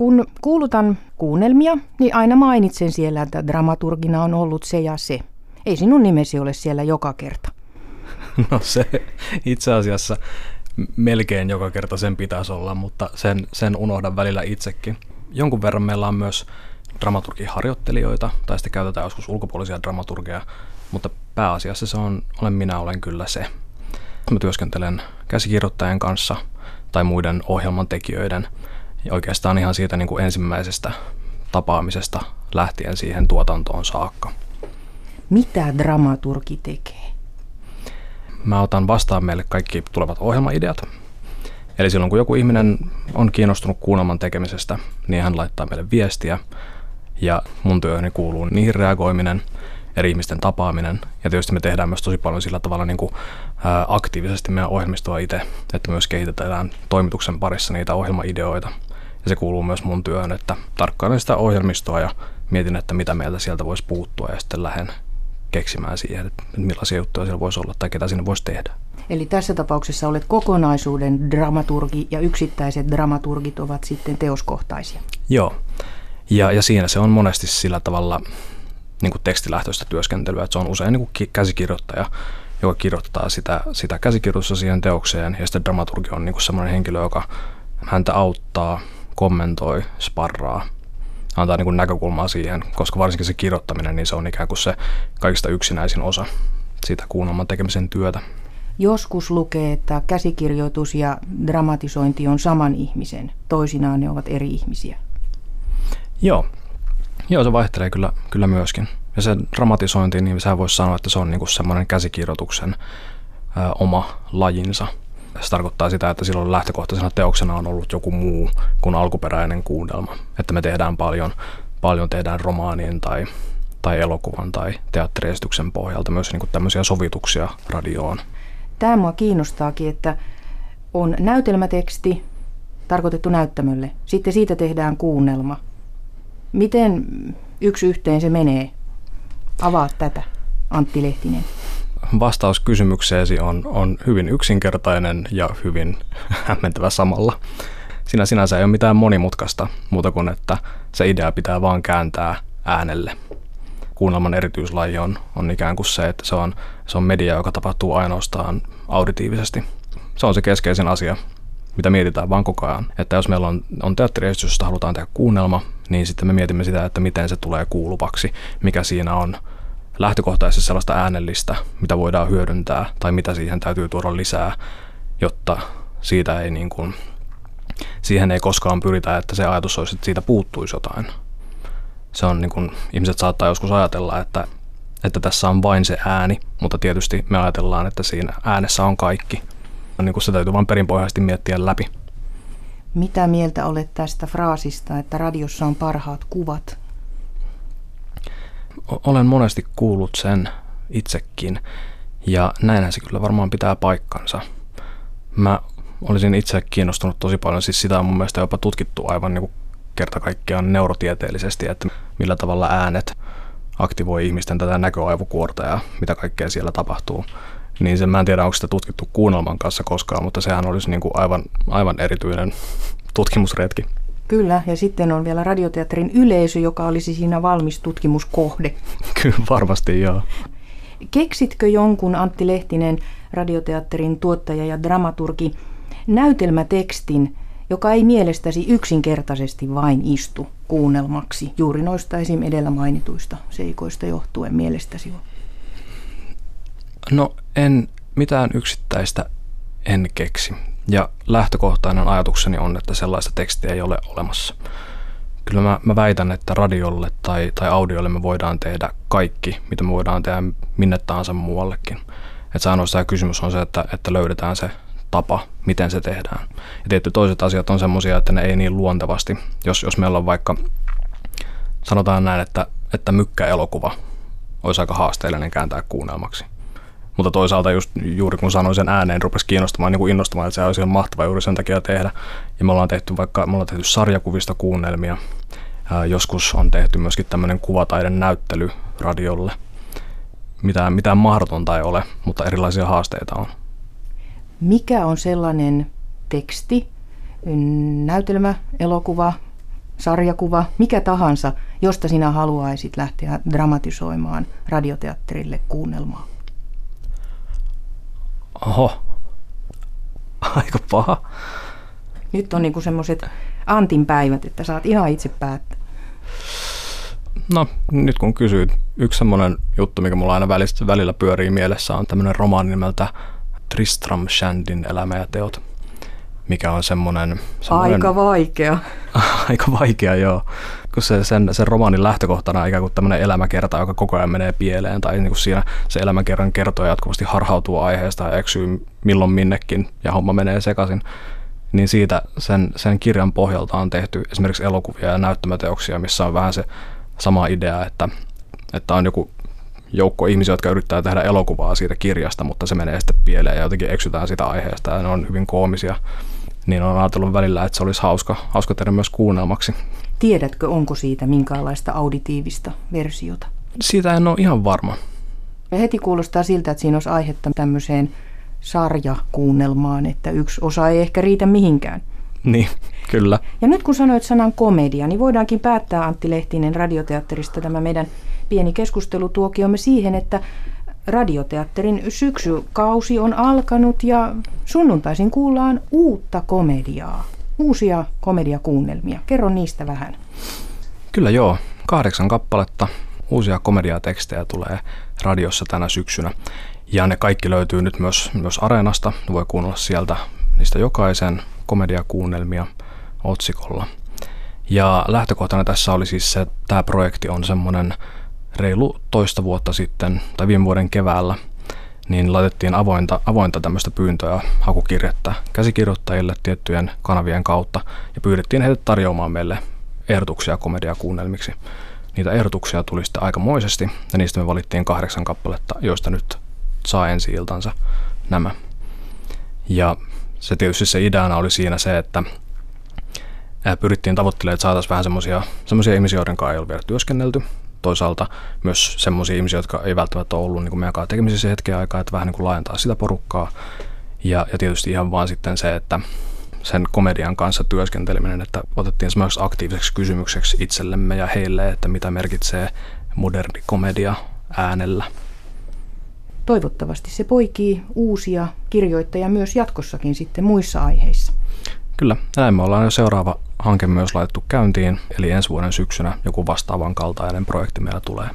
Kun kuulutan kuunnelmia, niin aina mainitsen siellä, että dramaturgina on ollut se ja se. Ei sinun nimesi ole siellä joka kerta. No se itse asiassa melkein joka kerta sen pitäisi olla, mutta sen, sen unohdan välillä itsekin. Jonkun verran meillä on myös dramaturgiharjoittelijoita, tai sitten käytetään joskus ulkopuolisia dramaturgeja, mutta pääasiassa se on, olen minä olen kyllä se. Mä työskentelen käsikirjoittajan kanssa tai muiden ohjelman tekijöiden, oikeastaan ihan siitä niin kuin ensimmäisestä tapaamisesta lähtien siihen tuotantoon saakka. Mitä dramaturgi tekee? Mä otan vastaan meille kaikki tulevat ohjelmaideat. Eli silloin kun joku ihminen on kiinnostunut kuunnelman tekemisestä, niin hän laittaa meille viestiä. Ja mun työhöni kuuluu niihin reagoiminen, eri ihmisten tapaaminen. Ja tietysti me tehdään myös tosi paljon sillä tavalla niin kuin, ää, aktiivisesti meidän ohjelmistoa itse, että myös kehitetään toimituksen parissa niitä ohjelmaideoita. Ja se kuuluu myös mun työhön, että tarkkailen sitä ohjelmistoa ja mietin, että mitä meiltä sieltä voisi puuttua ja sitten lähden keksimään siihen, että millaisia juttuja siellä voisi olla tai ketä sinne voisi tehdä. Eli tässä tapauksessa olet kokonaisuuden dramaturgi ja yksittäiset dramaturgit ovat sitten teoskohtaisia. Joo, ja, ja siinä se on monesti sillä tavalla niin kuin tekstilähtöistä työskentelyä, että se on usein niin kuin käsikirjoittaja, joka kirjoittaa sitä, sitä käsikirjoitusta siihen teokseen, ja sitten dramaturgi on niin kuin sellainen henkilö, joka häntä auttaa, kommentoi, sparraa, antaa niin kuin näkökulmaa siihen, koska varsinkin se kirjoittaminen, niin se on ikään kuin se kaikista yksinäisin osa siitä kuunnelman tekemisen työtä. Joskus lukee, että käsikirjoitus ja dramatisointi on saman ihmisen, toisinaan ne ovat eri ihmisiä. Joo, Joo se vaihtelee kyllä, kyllä myöskin. Ja se dramatisointi, niin sä voisi sanoa, että se on niinku semmoinen käsikirjoituksen ö, oma lajinsa. Se tarkoittaa sitä, että silloin lähtökohtaisena teoksena on ollut joku muu kuin alkuperäinen kuunnelma. Että me tehdään paljon, paljon tehdään romaanin tai, tai elokuvan tai teatteriesityksen pohjalta myös niin kuin tämmöisiä sovituksia radioon. Tämä mua kiinnostaakin, että on näytelmäteksti tarkoitettu näyttämölle. Sitten siitä tehdään kuunnelma. Miten yksi yhteen se menee? Avaa tätä, Antti Lehtinen. Vastaus kysymykseesi on, on hyvin yksinkertainen ja hyvin hämmentävä samalla. Siinä sinänsä ei ole mitään monimutkaista muuta kuin, että se idea pitää vaan kääntää äänelle. Kuunnelman erityislaji on, on ikään kuin se, että se on, se on media, joka tapahtuu ainoastaan auditiivisesti. Se on se keskeisin asia, mitä mietitään vaan koko ajan. Että jos meillä on, on teatteriesitys, josta halutaan tehdä kuunnelma, niin sitten me mietimme sitä, että miten se tulee kuuluvaksi, mikä siinä on lähtökohtaisesti sellaista äänellistä, mitä voidaan hyödyntää tai mitä siihen täytyy tuoda lisää, jotta siitä ei niin kuin, siihen ei koskaan pyritä, että se ajatus olisi, että siitä puuttuisi jotain. Se on niin kuin, ihmiset saattaa joskus ajatella, että, että tässä on vain se ääni, mutta tietysti me ajatellaan, että siinä äänessä on kaikki. Niin kuin se täytyy vain perinpohjaisesti miettiä läpi. Mitä mieltä olet tästä fraasista, että radiossa on parhaat kuvat? Olen monesti kuullut sen itsekin ja näinhän se kyllä varmaan pitää paikkansa. Mä olisin itse kiinnostunut tosi paljon, siis sitä on mun mielestä jopa tutkittu aivan niin kuin kerta kaikkiaan neurotieteellisesti, että millä tavalla äänet aktivoi ihmisten tätä näköaivokuorta ja mitä kaikkea siellä tapahtuu. Niin sen mä en tiedä, onko sitä tutkittu kuunnelman kanssa koskaan, mutta sehän olisi niin kuin aivan, aivan erityinen tutkimusretki. Kyllä, ja sitten on vielä radioteatterin yleisö, joka olisi siinä valmis tutkimuskohde. Kyllä, varmasti joo. Keksitkö jonkun Antti Lehtinen, radioteatterin tuottaja ja dramaturgi, näytelmätekstin, joka ei mielestäsi yksinkertaisesti vain istu kuunnelmaksi juuri noista esim. edellä mainituista seikoista johtuen mielestäsi? No en mitään yksittäistä en keksi. Ja lähtökohtainen ajatukseni on, että sellaista tekstiä ei ole olemassa. Kyllä mä, mä väitän, että radiolle tai, tai audiolle me voidaan tehdä kaikki, mitä me voidaan tehdä minne tahansa muuallekin. Että se ainoastaan kysymys on se, että, että löydetään se tapa, miten se tehdään. Ja tietty toiset asiat on semmoisia, että ne ei niin luontevasti. Jos, jos meillä on vaikka, sanotaan näin, että, että mykkäelokuva olisi aika haasteellinen kääntää kuunnelmaksi – mutta toisaalta just juuri kun sanoin sen ääneen, rupesi kiinnostamaan, niin kuin innostamaan, että se olisi mahtava juuri sen takia tehdä. Ja me ollaan tehty vaikka, me ollaan tehty sarjakuvista kuunnelmia. Ää, joskus on tehty myöskin tämmöinen kuvataiden näyttely radiolle. Mitään, mitään mahdotonta ei ole, mutta erilaisia haasteita on. Mikä on sellainen teksti, näytelmä, elokuva, sarjakuva, mikä tahansa, josta sinä haluaisit lähteä dramatisoimaan radioteatterille kuunnelmaa? Oho, aika paha. Nyt on niinku semmoiset Antin päivät, että saat ihan itse päättää. No, nyt kun kysyit, yksi semmoinen juttu, mikä mulla aina välillä, välillä pyörii mielessä, on tämmöinen romaani nimeltä Tristram Shandin elämä ja teot, mikä on semmoinen... semmoinen aika vaikea. aika vaikea, joo. Kun se, sen, sen romaanin lähtökohtana on ikään kuin tämmöinen elämäkerta, joka koko ajan menee pieleen, tai niin kuin siinä se elämäkerran kertoja jatkuvasti harhautuu aiheesta ja eksyy milloin minnekin, ja homma menee sekaisin niin siitä sen, sen kirjan pohjalta on tehty esimerkiksi elokuvia ja näyttämöteoksia, missä on vähän se sama idea, että, että on joku joukko ihmisiä, jotka yrittää tehdä elokuvaa siitä kirjasta, mutta se menee sitten pieleen ja jotenkin eksytään sitä aiheesta ja ne on hyvin koomisia. Niin on ajatellut välillä, että se olisi hauska, hauska tehdä myös kuunnelmaksi. Tiedätkö, onko siitä minkäänlaista auditiivista versiota? Siitä en ole ihan varma. Ja heti kuulostaa siltä, että siinä olisi aihetta tämmöiseen sarjakuunnelmaan, että yksi osa ei ehkä riitä mihinkään. Niin, kyllä. Ja nyt kun sanoit sanan komedia, niin voidaankin päättää Antti Lehtinen radioteatterista tämä meidän pieni keskustelutuokiomme siihen, että radioteatterin syksykausi on alkanut ja sunnuntaisin kuullaan uutta komediaa, uusia komediakuunnelmia. Kerro niistä vähän. Kyllä joo, kahdeksan kappaletta uusia komediatekstejä tulee radiossa tänä syksynä. Ja ne kaikki löytyy nyt myös, myös Areenasta. Voi kuunnella sieltä niistä jokaisen komediakuunnelmia otsikolla. Ja lähtökohtana tässä oli siis se, että tämä projekti on semmoinen reilu toista vuotta sitten, tai viime vuoden keväällä, niin laitettiin avointa, avointa tämmöistä pyyntöä, hakukirjettä käsikirjoittajille tiettyjen kanavien kautta, ja pyydettiin heitä tarjoamaan meille ehdotuksia komediakuunnelmiksi. Niitä ehdotuksia tuli sitten aikamoisesti, ja niistä me valittiin kahdeksan kappaletta, joista nyt saa ensi iltansa nämä. Ja se tietysti se ideana oli siinä se, että pyrittiin tavoittelemaan, että saataisiin vähän semmoisia ihmisiä, joiden kanssa ei ole vielä työskennelty. Toisaalta myös semmoisia ihmisiä, jotka ei välttämättä ole ollut niin kuin meidän kanssa tekemisissä hetken aikaa, että vähän niin kuin laajentaa sitä porukkaa. Ja, ja tietysti ihan vaan sitten se, että sen komedian kanssa työskenteleminen, että otettiin esimerkiksi aktiiviseksi kysymykseksi itsellemme ja heille, että mitä merkitsee moderni komedia äänellä. Toivottavasti se poikii uusia kirjoittajia myös jatkossakin sitten muissa aiheissa. Kyllä, näin me ollaan jo seuraava hanke myös laitettu käyntiin, eli ensi vuoden syksynä joku vastaavan kaltainen projekti meillä tulee.